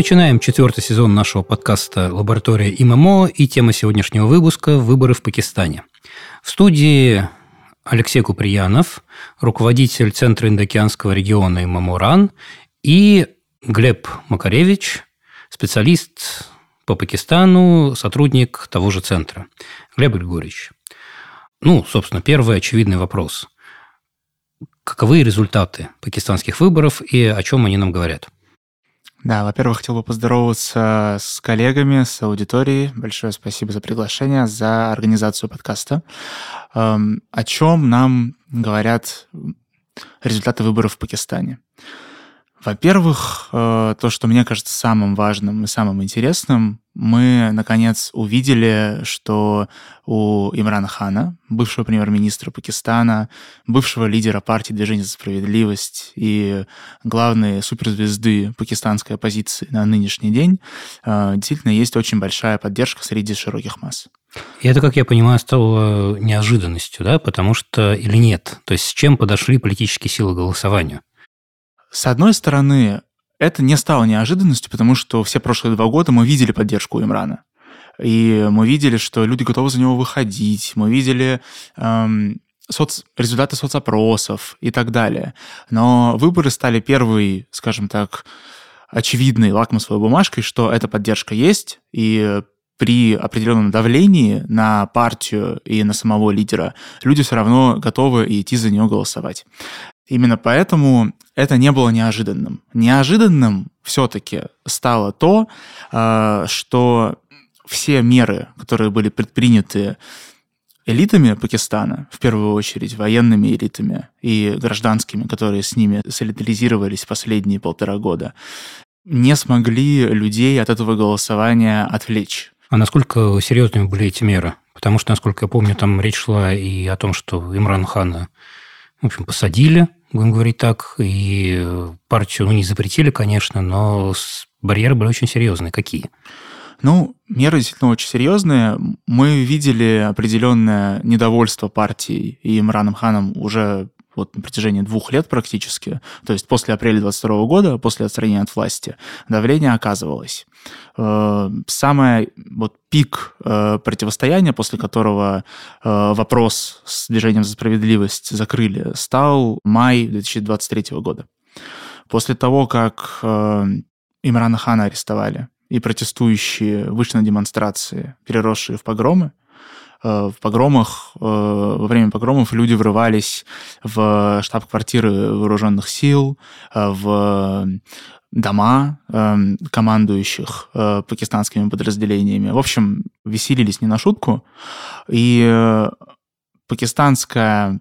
Начинаем четвертый сезон нашего подкаста «Лаборатория ММО» и тема сегодняшнего выпуска – выборы в Пакистане. В студии Алексей Куприянов, руководитель Центра Индокеанского региона ММО РАН, и Глеб Макаревич, специалист по Пакистану, сотрудник того же центра. Глеб Григорьевич, ну, собственно, первый очевидный вопрос. Каковы результаты пакистанских выборов и о чем они нам говорят? – да, во-первых, хотел бы поздороваться с коллегами, с аудиторией. Большое спасибо за приглашение, за организацию подкаста. Эм, о чем нам говорят результаты выборов в Пакистане? Во-первых, э, то, что мне кажется самым важным и самым интересным, мы, наконец, увидели, что у Имрана Хана, бывшего премьер-министра Пакистана, бывшего лидера партии Движения за справедливость и главной суперзвезды пакистанской оппозиции на нынешний день, э, действительно есть очень большая поддержка среди широких масс. И это, как я понимаю, стало неожиданностью, да, потому что или нет? То есть с чем подошли политические силы к голосованию? С одной стороны, это не стало неожиданностью, потому что все прошлые два года мы видели поддержку Имрана. И мы видели, что люди готовы за него выходить, мы видели эм, соц... результаты соцопросов и так далее. Но выборы стали первой, скажем так, очевидной лакмусовой бумажкой, что эта поддержка есть, и при определенном давлении на партию и на самого лидера люди все равно готовы идти за него голосовать. Именно поэтому это не было неожиданным. Неожиданным все-таки стало то, э, что все меры, которые были предприняты элитами Пакистана, в первую очередь военными элитами и гражданскими, которые с ними солидаризировались последние полтора года, не смогли людей от этого голосования отвлечь. А насколько серьезными были эти меры? Потому что, насколько я помню, там речь шла и о том, что Имран Хана, в общем, посадили, будем говорить так, и партию ну, не запретили, конечно, но барьеры были очень серьезные. Какие? Ну, меры действительно очень серьезные. Мы видели определенное недовольство партии и Имраном Ханом уже вот на протяжении двух лет практически, то есть после апреля 22 года, после отстранения от власти, давление оказывалось. Э, самый вот пик э, противостояния, после которого э, вопрос с движением за справедливость закрыли, стал май 2023 года. После того, как Имрана Хана арестовали, и протестующие вышли на демонстрации, переросшие в погромы, Э, в погромах, э, во время погромов люди врывались в штаб-квартиры вооруженных сил, э, в дома командующих пакистанскими подразделениями. В общем, веселились не на шутку. И пакистанская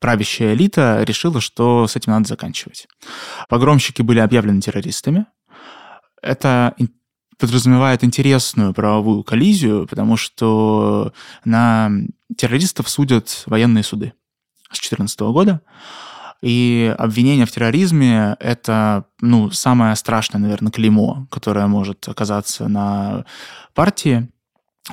правящая элита решила, что с этим надо заканчивать. Погромщики были объявлены террористами. Это подразумевает интересную правовую коллизию, потому что на террористов судят военные суды с 2014 года. И обвинение в терроризме – это ну, самое страшное, наверное, клеймо, которое может оказаться на партии.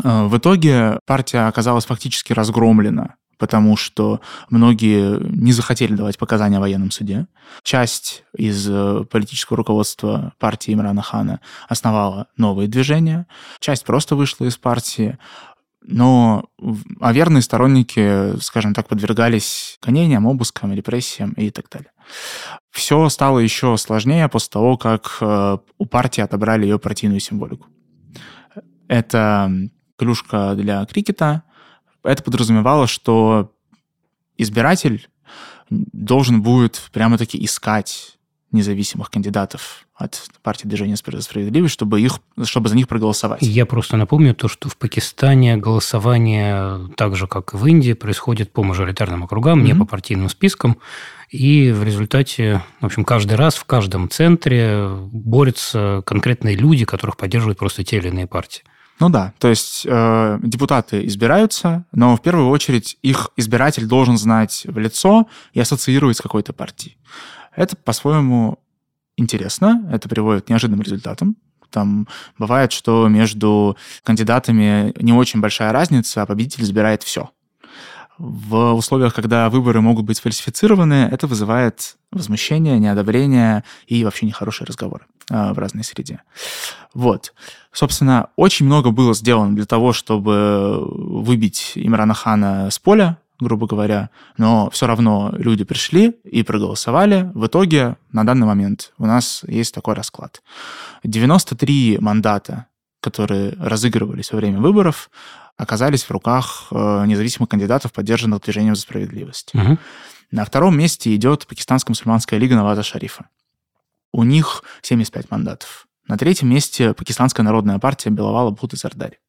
Э, в итоге партия оказалась фактически разгромлена потому что многие не захотели давать показания в военном суде. Часть из э, политического руководства партии Имрана Хана основала новые движения, часть просто вышла из партии, но а верные сторонники, скажем так, подвергались гонениям, обыскам, репрессиям и так далее. Все стало еще сложнее после того, как э, у партии отобрали ее партийную символику. Это клюшка для крикета, это подразумевало, что избиратель должен будет прямо-таки искать независимых кандидатов от партии Движения справедливости, чтобы, их, чтобы за них проголосовать. Я просто напомню то, что в Пакистане голосование, так же, как и в Индии, происходит по мажоритарным округам, mm-hmm. не по партийным спискам. И в результате, в общем, каждый раз в каждом центре борются конкретные люди, которых поддерживают просто те или иные партии. Ну да, то есть э, депутаты избираются, но в первую очередь их избиратель должен знать в лицо и ассоциировать с какой-то партией. Это по-своему интересно, это приводит к неожиданным результатам. Там бывает, что между кандидатами не очень большая разница, а победитель избирает все. В условиях, когда выборы могут быть фальсифицированы, это вызывает возмущение, неодобрение и вообще нехорошие разговоры э, в разной среде. Вот. Собственно, очень много было сделано для того, чтобы выбить Имрана Хана с поля, грубо говоря, но все равно люди пришли и проголосовали. В итоге на данный момент у нас есть такой расклад. 93 мандата, которые разыгрывались во время выборов, оказались в руках э, независимых кандидатов, поддержанных движением за справедливость. Угу. На втором месте идет Пакистанская мусульманская лига Наваза Шарифа. У них 75 мандатов. На третьем месте Пакистанская народная партия Беловала Бхута Зардари.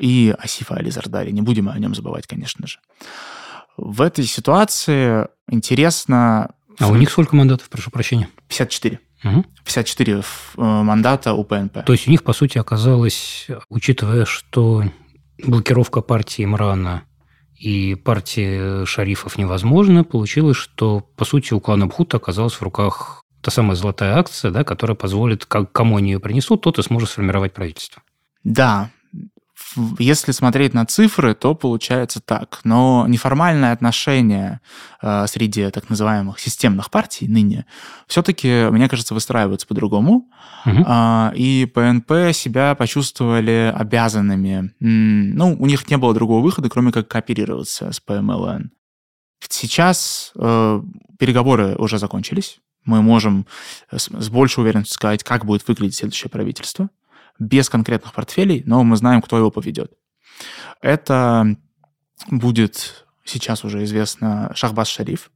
И Асифа Али Зардари. Не будем о нем забывать, конечно же. В этой ситуации интересно... А у них сколько мандатов, прошу прощения? 54. Угу. 54 мандата у ПНП. То есть у них, по сути, оказалось, учитывая, что блокировка партии Имрана и партии шарифов невозможна, получилось, что, по сути, у клана Бхута оказалась в руках та самая золотая акция, да, которая позволит, как, кому они ее принесут, тот и сможет сформировать правительство. Да, если смотреть на цифры, то получается так. Но неформальное отношение э, среди так называемых системных партий ныне все-таки, мне кажется, выстраивается по-другому. Угу. Э, и ПНП себя почувствовали обязанными. Ну, у них не было другого выхода, кроме как кооперироваться с ПМЛН. Сейчас э, переговоры уже закончились. Мы можем с большей уверенностью сказать, как будет выглядеть следующее правительство без конкретных портфелей, но мы знаем, кто его поведет. Это будет сейчас уже известно Шахбаз Шариф,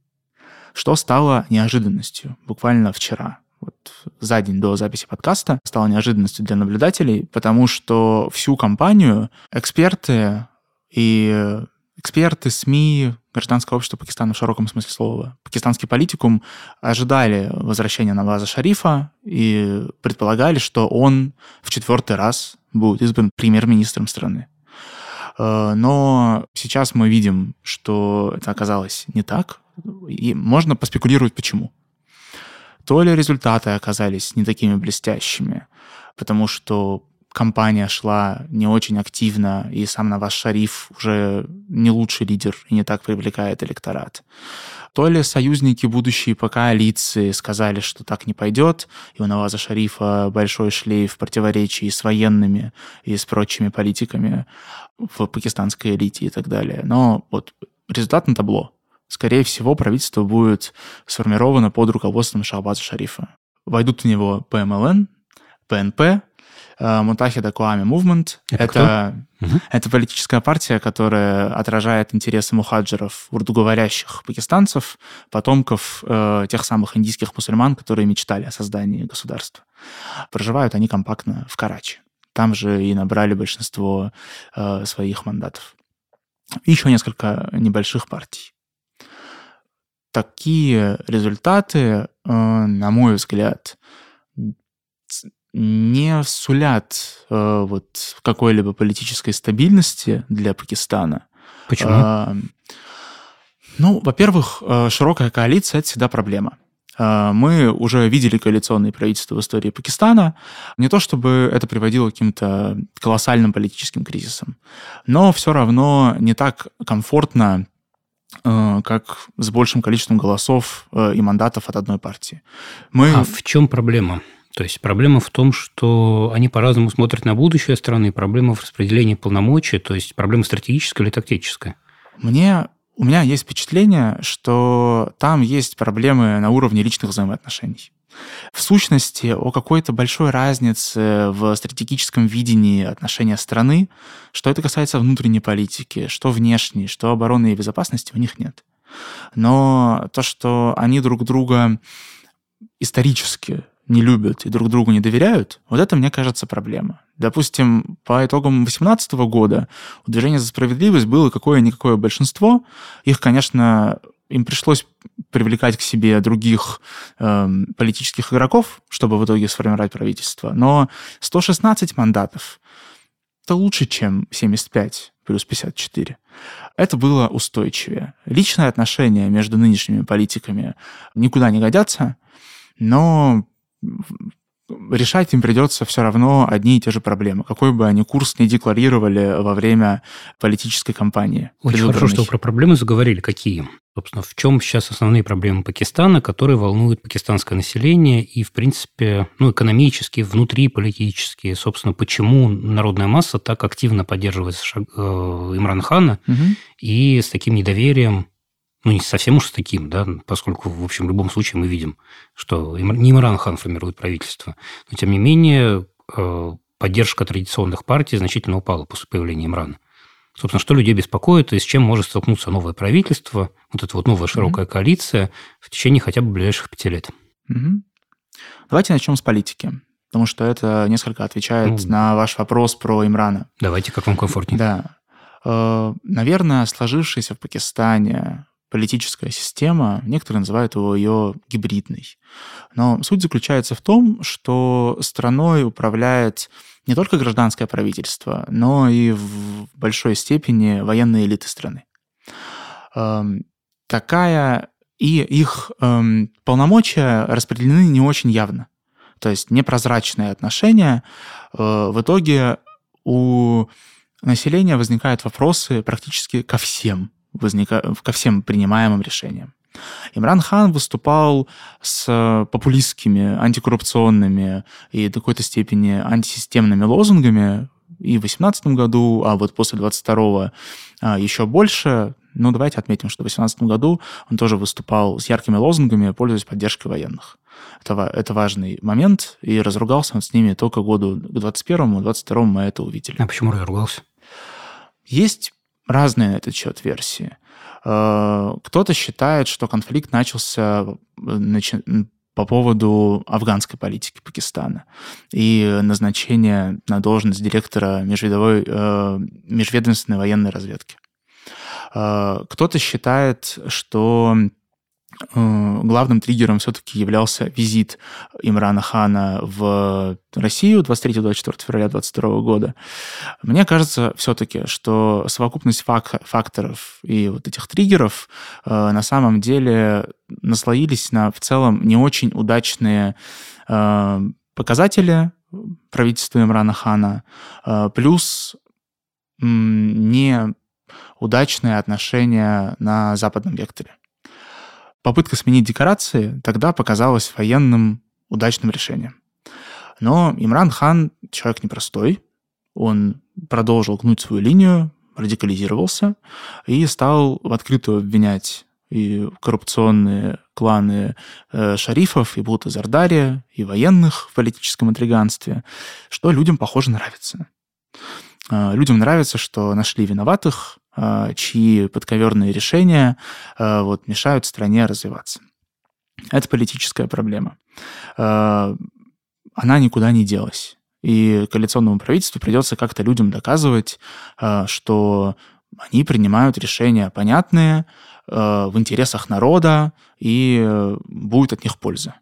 что стало неожиданностью буквально вчера. Вот за день до записи подкаста стало неожиданностью для наблюдателей, потому что всю кампанию эксперты и эксперты, СМИ, гражданское общество Пакистана в широком смысле слова, пакистанский политикум ожидали возвращения Наваза Шарифа и предполагали, что он в четвертый раз будет избран премьер-министром страны. Э, но сейчас мы видим, что это оказалось не так, и можно поспекулировать, почему. То ли результаты оказались не такими блестящими, потому что компания шла не очень активно, и сам Наваз Шариф уже не лучший лидер и не так привлекает электорат. То ли союзники будущей по коалиции сказали, что так не пойдет, и у Наваза Шарифа большой шлейф противоречий с военными и с прочими политиками в пакистанской элите и так далее. Но вот результат на табло. Скорее всего, правительство будет сформировано под руководством Шахбаза Шарифа. Войдут в него ПМЛН, ПНП, Мутахида Куами Movement. Это, это, угу. это политическая партия, которая отражает интересы мухаджиров, урдуговорящих пакистанцев, потомков э, тех самых индийских мусульман, которые мечтали о создании государства. Проживают они компактно в Карачи. Там же и набрали большинство э, своих мандатов. И еще несколько небольших партий. Такие результаты, э, на мой взгляд, не сулят э, вот какой-либо политической стабильности для Пакистана. Почему? Э, ну, во-первых, э, широкая коалиция это всегда проблема. Э, мы уже видели коалиционные правительства в истории Пакистана. Не то чтобы это приводило к каким-то колоссальным политическим кризисам, но все равно не так комфортно э, как с большим количеством голосов и мандатов от одной партии. Мы... А в чем проблема? То есть проблема в том, что они по-разному смотрят на будущее страны, проблема в распределении полномочий, то есть проблема стратегическая или тактическая. Мне у меня есть впечатление, что там есть проблемы на уровне личных взаимоотношений. В сущности, о какой-то большой разнице в стратегическом видении отношения страны, что это касается внутренней политики, что внешней, что обороны и безопасности, у них нет. Но то, что они друг друга исторически не любят и друг другу не доверяют, вот это, мне кажется, проблема. Допустим, по итогам 2018 года у движения за справедливость было какое-никакое большинство. Их, конечно, им пришлось привлекать к себе других э, политических игроков, чтобы в итоге сформировать правительство. Но 116 мандатов – это лучше, чем 75 плюс 54. Это было устойчивее. Личные отношения между нынешними политиками никуда не годятся, но решать им придется все равно одни и те же проблемы, какой бы они курс не декларировали во время политической кампании. Очень хорошо, что вы про проблемы заговорили. Какие? Собственно, в чем сейчас основные проблемы Пакистана, которые волнуют пакистанское население и, в принципе, ну, экономические, внутриполитические, собственно, почему народная масса так активно поддерживает Шаг... э, Имрана Хана угу. и с таким недоверием ну, не совсем уж таким, да, поскольку, в общем, в любом случае мы видим, что не Имран Хан формирует правительство, но, тем не менее, э, поддержка традиционных партий значительно упала после появления Имрана. Собственно, что людей беспокоит и с чем может столкнуться новое правительство, вот эта вот новая широкая mm-hmm. коалиция в течение хотя бы ближайших пяти лет? Mm-hmm. Давайте начнем с политики, потому что это несколько отвечает ну, на ваш вопрос про Имрана. Давайте, как вам комфортнее. Да. Э, наверное, сложившаяся в Пакистане политическая система, некоторые называют его ее гибридной. Но суть заключается в том, что страной управляет не только гражданское правительство, но и в большой степени военные элиты страны. Эм, такая и их эм, полномочия распределены не очень явно. То есть непрозрачные отношения. Э, в итоге у населения возникают вопросы практически ко всем возника... ко всем принимаемым решениям. Имран Хан выступал с популистскими, антикоррупционными и до какой-то степени антисистемными лозунгами и в 2018 году, а вот после 22 а, еще больше. Но давайте отметим, что в 2018 году он тоже выступал с яркими лозунгами, пользуясь поддержкой военных. Это, это важный момент, и разругался он с ними только году к 21-му, 22-му мы это увидели. А почему разругался? Есть разные на этот счет версии. Э, кто-то считает, что конфликт начался по поводу афганской политики Пакистана и назначения на должность директора межвидовой, э, межведомственной военной разведки. Э, кто-то считает, что Э, главным триггером все-таки являлся визит Имрана Хана в Россию 23-24 февраля 2022 года. Мне кажется все-таки, что совокупность фак- факторов и вот этих триггеров э, на самом деле наслоились на в целом не очень удачные э, показатели правительства Имрана Хана, э, плюс э, неудачные отношения на западном векторе. Попытка сменить декорации тогда показалась военным удачным решением. Но Имран Хан человек непростой. Он продолжил гнуть свою линию, радикализировался и стал в открытую обвинять и коррупционные кланы э, шарифов, и Бута Зардария, и военных в политическом интриганстве, что людям, похоже, нравится. Э, людям нравится, что нашли виноватых, чьи подковерные решения э, вот, мешают стране развиваться. Это политическая проблема. Она никуда не делась. И коалиционному правительству придется как-то людям доказывать, что они принимают решения понятные, в интересах народа, и будет от них польза.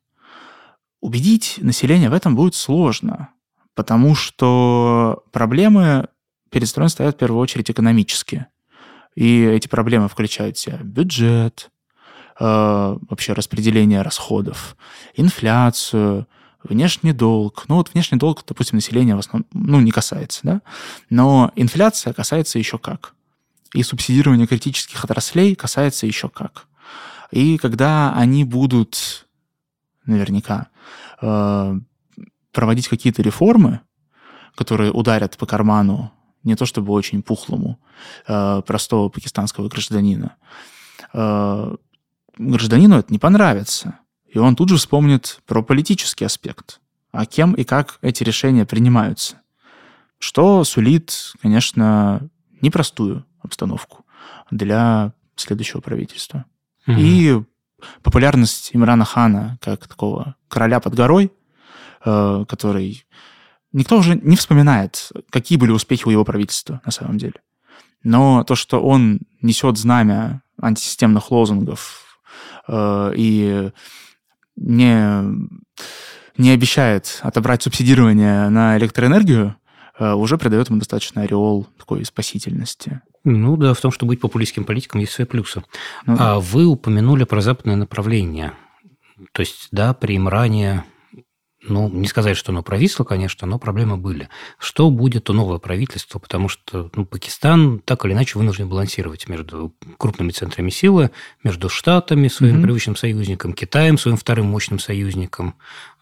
Убедить население в этом будет сложно, потому что проблемы перед страной стоят в первую очередь экономические. И эти проблемы включают в себя бюджет, э, вообще распределение расходов, инфляцию, внешний долг. Ну вот внешний долг, допустим, населения в основном ну, не касается, да? Но инфляция касается еще как. И субсидирование критических отраслей касается еще как. И когда они будут наверняка э, проводить какие-то реформы, которые ударят по карману не то чтобы очень пухлому, э, простого пакистанского гражданина. Э, гражданину это не понравится, и он тут же вспомнит про политический аспект, а кем и как эти решения принимаются, что сулит, конечно, непростую обстановку для следующего правительства. Угу. И популярность Имрана Хана как такого короля под горой, э, который никто уже не вспоминает, какие были успехи у его правительства на самом деле. Но то, что он несет знамя антисистемных лозунгов э, и не, не обещает отобрать субсидирование на электроэнергию, э, уже придает ему достаточно ореол такой спасительности. Ну да, в том, что быть популистским политиком есть свои плюсы. Ну, а вы упомянули про западное направление. То есть, да, при Имране ну, не сказать, что оно провисло, конечно, но проблемы были. Что будет у нового правительства? Потому что ну, Пакистан так или иначе вынужден балансировать между крупными центрами силы, между Штатами, своим mm-hmm. привычным союзником, Китаем, своим вторым мощным союзником,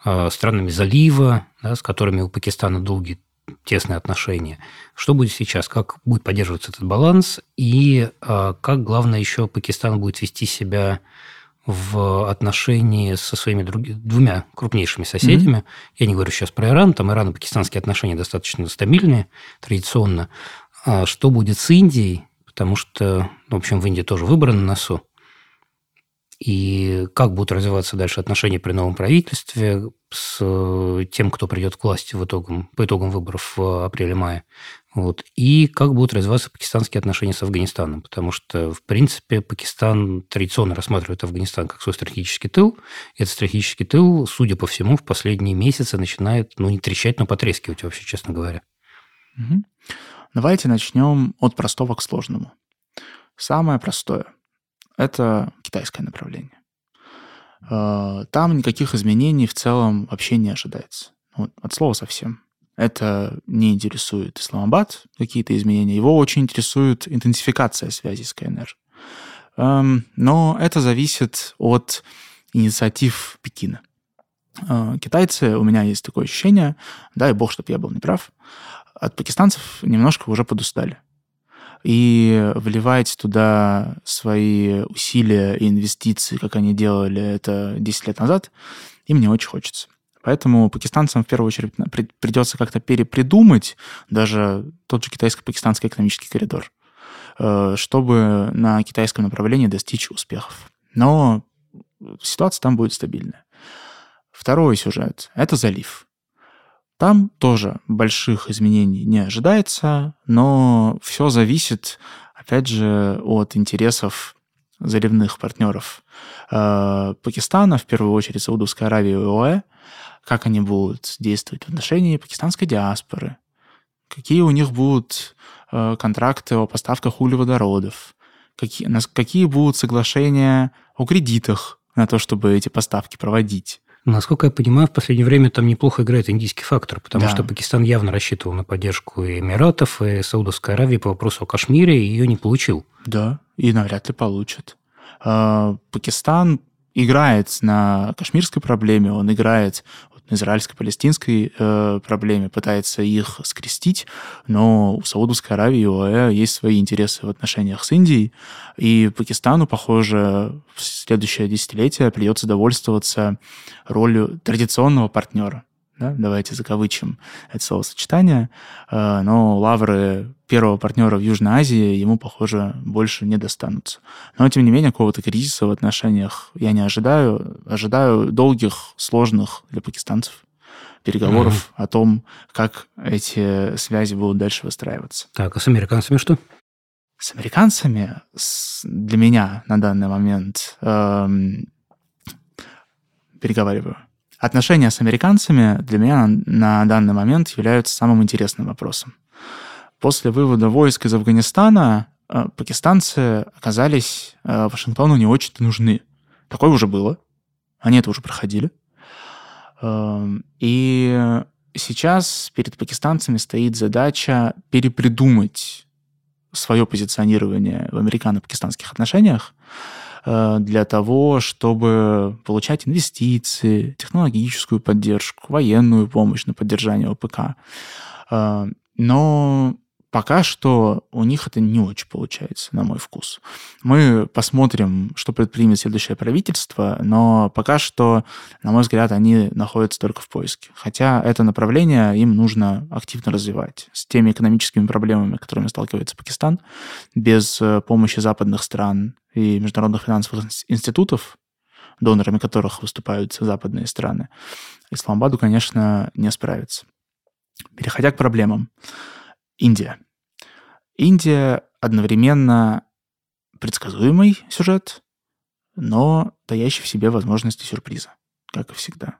а, странами залива, да, с которыми у Пакистана долгие тесные отношения. Что будет сейчас? Как будет поддерживаться этот баланс? И а, как, главное, еще Пакистан будет вести себя в отношении со своими друг... двумя крупнейшими соседями. Mm-hmm. Я не говорю сейчас про Иран, там ирано-пакистанские отношения достаточно стабильные традиционно. А что будет с Индией? Потому что, в общем, в Индии тоже выборы на носу. И как будут развиваться дальше отношения при новом правительстве с тем, кто придет к власти в итогам, по итогам выборов в апреле-мае. Вот. И как будут развиваться пакистанские отношения с Афганистаном, потому что, в принципе, Пакистан традиционно рассматривает Афганистан как свой стратегический тыл. И этот стратегический тыл, судя по всему, в последние месяцы начинает, ну, не трещать, но потрескивать вообще, честно говоря. Угу. Давайте начнем от простого к сложному. Самое простое – это китайское направление. Э, там никаких изменений в целом вообще не ожидается. От слова совсем. Это не интересует Исламабад, какие-то изменения. Его очень интересует интенсификация связи с КНР. Эм, но это зависит от инициатив Пекина. Э, китайцы, у меня есть такое ощущение, дай бог, чтобы я был неправ, от пакистанцев немножко уже подустали. И вливать туда свои усилия и инвестиции, как они делали это 10 лет назад, им не очень хочется. Поэтому пакистанцам в первую очередь придется как-то перепридумать даже тот же китайско-пакистанский экономический коридор, э, чтобы на китайском направлении достичь успехов. Но ситуация там будет стабильная. Второй сюжет – это залив. Там тоже больших изменений не ожидается, но все зависит, опять же, от интересов заливных партнеров э, Пакистана, в первую очередь Саудовской Аравии и ОАЭ, как они будут действовать в отношении пакистанской диаспоры, какие у них будут э, контракты о поставках углеводородов, какие, какие будут соглашения о кредитах на то, чтобы эти поставки проводить. Насколько я понимаю, в последнее время там неплохо играет индийский фактор, потому да. что Пакистан явно рассчитывал на поддержку и Эмиратов, и Саудовской Аравии по вопросу о Кашмире, и ее не получил. Да, и навряд ли получит. А, Пакистан играет на кашмирской проблеме, он играет израильско-палестинской э, проблеме, пытается их скрестить, но у Саудовской Аравии и ОАЭ есть свои интересы в отношениях с Индией, и Пакистану, похоже, в следующее десятилетие придется довольствоваться ролью традиционного партнера да, давайте закавычим это словосочетание, э, но лавры первого партнера в Южной Азии ему, похоже, больше не достанутся. Но, тем не менее, какого-то кризиса в отношениях я не ожидаю. Ожидаю долгих, сложных для пакистанцев переговоров mm-hmm. о том, как эти связи будут дальше выстраиваться. Так, а с американцами что? С американцами для меня на данный момент эм, переговариваю Отношения с американцами для меня на данный момент являются самым интересным вопросом. После вывода войск из Афганистана э, пакистанцы оказались э, Вашингтону не очень-то нужны. Такое уже было. Они это уже проходили. Эм, и сейчас перед пакистанцами стоит задача перепридумать свое позиционирование в американо-пакистанских отношениях для того, чтобы получать инвестиции, технологическую поддержку, военную помощь на поддержание ОПК. Э, но пока что у них это не очень получается, на мой вкус. Мы посмотрим, что предпримет следующее правительство, но пока что, на мой взгляд, они находятся только в поиске. Хотя это направление им нужно активно развивать. С теми экономическими проблемами, которыми сталкивается Пакистан, без э, помощи западных стран и международных финансовых институтов, донорами которых выступают западные страны, Исламабаду, конечно, не справится. Переходя к проблемам. Индия. Индия одновременно предсказуемый сюжет, но даящий в себе возможности сюрприза, как и всегда.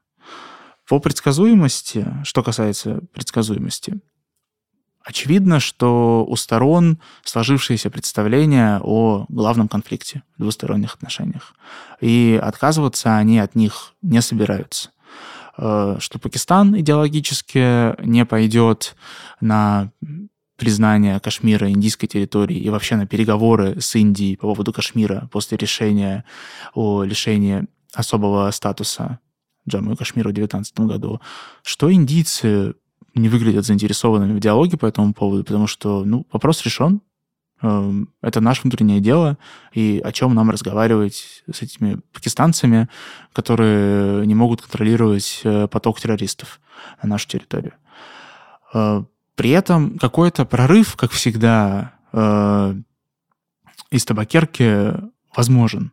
По предсказуемости, что касается предсказуемости, очевидно, что у сторон сложившееся представление о главном конфликте в двусторонних отношениях. И отказываться они от них не собираются. Э, что Пакистан идеологически не пойдет на признание Кашмира индийской территорией и вообще на переговоры с Индией по поводу Кашмира после решения о лишении особого статуса Джамму и Кашмира в 2019 году, что индийцы не выглядят заинтересованными в диалоге по этому поводу, потому что ну, вопрос решен, это наше внутреннее дело, и о чем нам разговаривать с этими пакистанцами, которые не могут контролировать э, поток террористов на нашу территорию. Э, при этом какой-то прорыв, как всегда, э, из табакерки возможен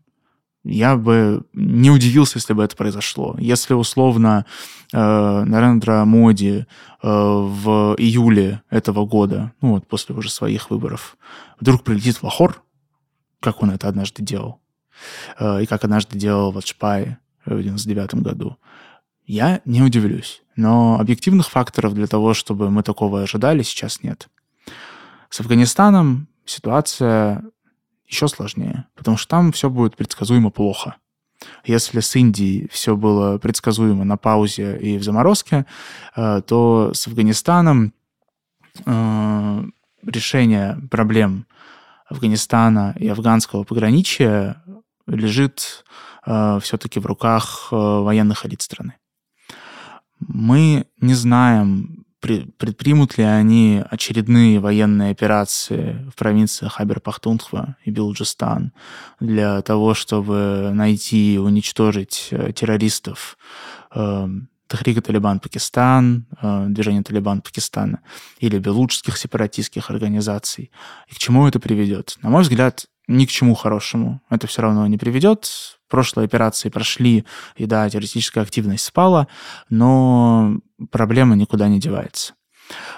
я бы не удивился, если бы это произошло. Если условно э, Нарендра Моди э, в июле этого года, ну вот после уже своих выборов, вдруг прилетит в Лахор, как он это однажды делал, э, и как однажды делал в Ачпае в 99 году, я не удивлюсь. Но объективных факторов для того, чтобы мы такого ожидали, сейчас нет. С Афганистаном ситуация еще сложнее, потому что там все будет предсказуемо плохо. Если с Индией все было предсказуемо на паузе и в заморозке, э, то с Афганистаном э, решение проблем Афганистана и афганского пограничья лежит э, все-таки в руках военных элит страны. Мы не знаем, предпримут ли они очередные военные операции в провинциях Хабер-Пахтунхва и Билджистан для того, чтобы найти и уничтожить э, террористов э, Тахрика Талибан Пакистан, э, движение Талибан Пакистана или белуджских сепаратистских организаций. И к чему это приведет? На мой взгляд, ни к чему хорошему это все равно не приведет. Прошлые операции прошли, и да, террористическая активность спала, но проблема никуда не девается.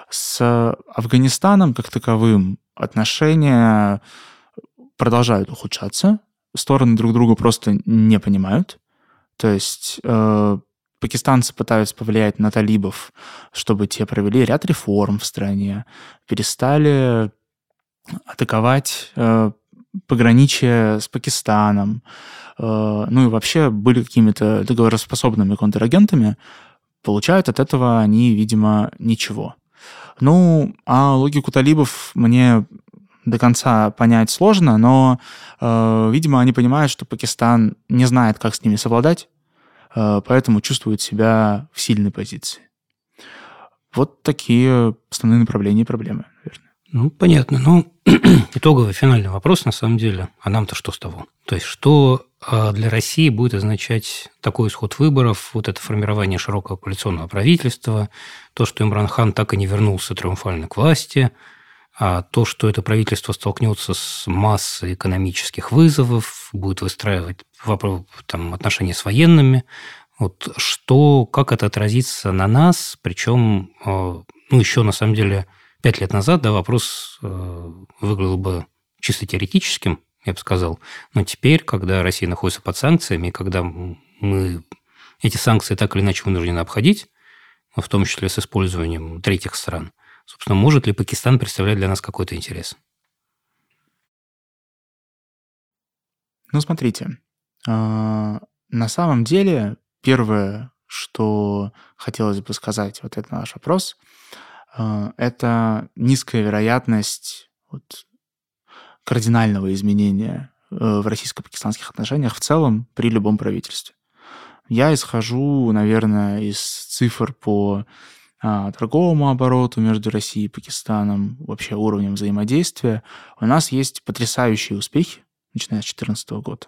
С Афганистаном как таковым отношения продолжают ухудшаться, стороны друг друга просто не понимают. То есть э, пакистанцы пытаются повлиять на талибов, чтобы те провели ряд реформ в стране, перестали атаковать э, пограничие с Пакистаном, ну и вообще были какими-то договороспособными контрагентами, получают от этого они, видимо, ничего. Ну, а логику талибов мне до конца понять сложно, но, э, видимо, они понимают, что Пакистан не знает, как с ними совладать, э, поэтому чувствует себя в сильной позиции. Вот такие основные направления и проблемы, наверное. Ну, понятно. Ну, итоговый финальный вопрос, на самом деле, а нам-то что с того? То есть, что для России будет означать такой исход выборов, вот это формирование широкого коалиционного правительства, то, что Имран Хан так и не вернулся триумфально к власти, а то, что это правительство столкнется с массой экономических вызовов, будет выстраивать там, отношения с военными, вот что, как это отразится на нас, причем, а, ну, еще на самом деле пять лет назад, да, вопрос э, выглядел бы чисто теоретическим, я бы сказал. Но теперь, когда Россия находится под санкциями, когда мы эти санкции так или иначе вынуждены обходить, в том числе с использованием третьих стран, собственно, может ли Пакистан представлять для нас какой-то интерес? Ну, смотрите, а, на самом деле первое, что хотелось бы сказать вот это наш вопрос – а, это низкая вероятность вот, кардинального изменения э, в российско-пакистанских отношениях в целом при любом правительстве. Я исхожу, наверное, из цифр по а, торговому обороту между Россией и Пакистаном, вообще уровнем взаимодействия. У нас есть потрясающие успехи, начиная с 2014 года.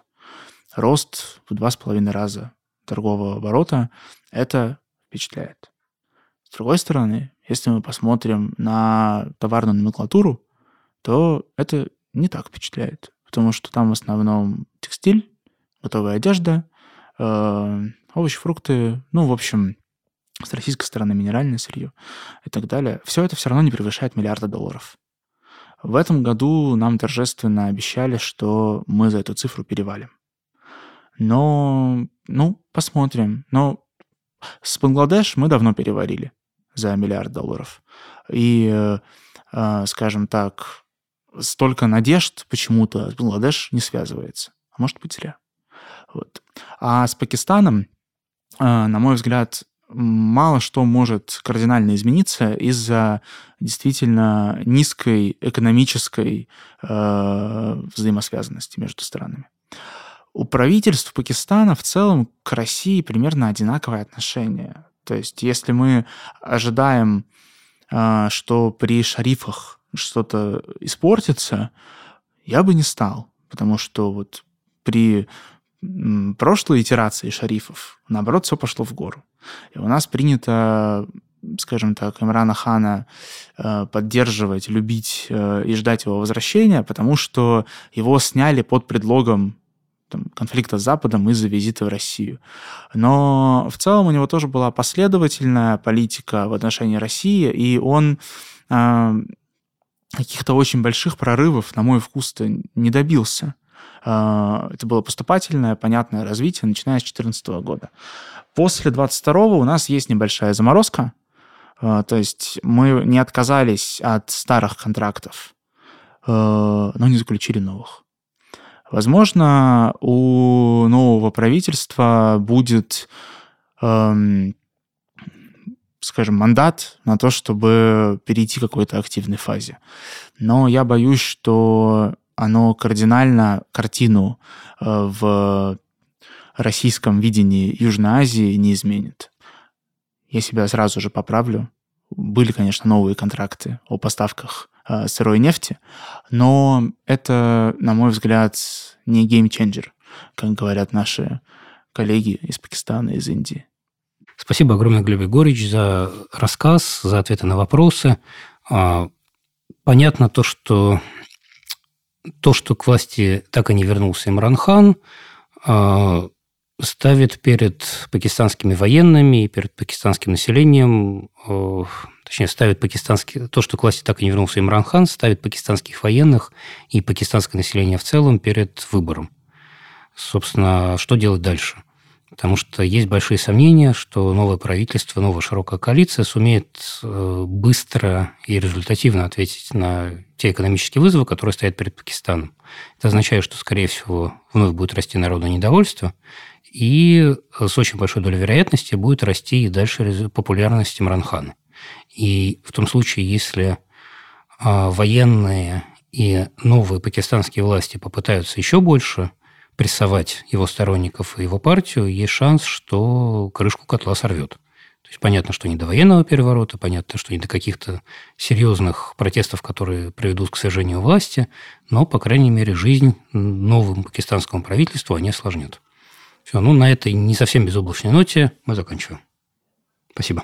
Рост в два с половиной раза торгового оборота – это впечатляет. С другой стороны, если мы посмотрим на товарную номенклатуру, то это не так впечатляет, потому что там в основном текстиль, готовая одежда, э, овощи, фрукты, ну, в общем, с российской стороны минеральное сырье и так далее. Все это все равно не превышает миллиарда долларов. В этом году нам торжественно обещали, что мы за эту цифру перевалим. Но, ну, посмотрим. Но с Бангладеш мы давно переварили за миллиард долларов. И, э, э, скажем так, столько надежд почему-то с Бангладеш не связывается. А может быть, зря. Вот. А с Пакистаном, э, на мой взгляд, мало что может кардинально измениться из-за действительно низкой экономической э, взаимосвязанности между странами. У правительств Пакистана в целом к России примерно одинаковое отношение. То есть если мы ожидаем, э, что при шарифах что-то испортится, я бы не стал, потому что вот при прошлой итерации шарифов, наоборот, все пошло в гору. И у нас принято, скажем так, Имрана Хана э, поддерживать, любить э, и ждать его возвращения, потому что его сняли под предлогом там, конфликта с Западом из-за визита в Россию. Но в целом у него тоже была последовательная политика в отношении России, и он э, каких-то очень больших прорывов, на мой вкус, не добился. Э, это было поступательное, понятное развитие, начиная с 2014 года. После 22 у нас есть небольшая заморозка, э, то есть мы не отказались от старых контрактов, э, но не заключили новых. Возможно, у нового правительства будет, эм, скажем, мандат на то, чтобы перейти к какой-то активной фазе. Но я боюсь, что оно кардинально картину э, в российском видении Южной Азии не изменит. Я себя сразу же поправлю. Были, конечно, новые контракты о поставках э, сырой нефти, но это, на мой взгляд, не геймченджер, как говорят наши коллеги из Пакистана, из Индии. Спасибо огромное, Глеб Егорович, за рассказ, за ответы на вопросы. А, понятно то, что то, что к власти так и не вернулся Имран Хан, а, ставит перед пакистанскими военными и перед пакистанским населением, а, точнее, ставит пакистанский, то, что к власти так и не вернулся Имран Хан, ставит пакистанских военных и пакистанское население в целом перед выбором. Собственно, что делать дальше? Потому что есть большие сомнения, что новое правительство, новая широкая коалиция сумеет э, быстро и результативно ответить на те экономические вызовы, которые стоят перед Пакистаном. Это означает, что, скорее всего, вновь будет расти народное недовольство, и с очень большой долей вероятности будет расти и дальше популярность Имранхана. И в том случае, если а, военные и новые пакистанские власти попытаются еще больше прессовать его сторонников и его партию, есть шанс, что крышку котла сорвет. То есть понятно, что не до военного переворота, понятно, что не до каких-то серьезных протестов, которые приведут к свержению власти, но, по крайней мере, жизнь новому пакистанскому правительству они осложнят. Все, ну, на этой не совсем безоблачной ноте мы заканчиваем. Спасибо.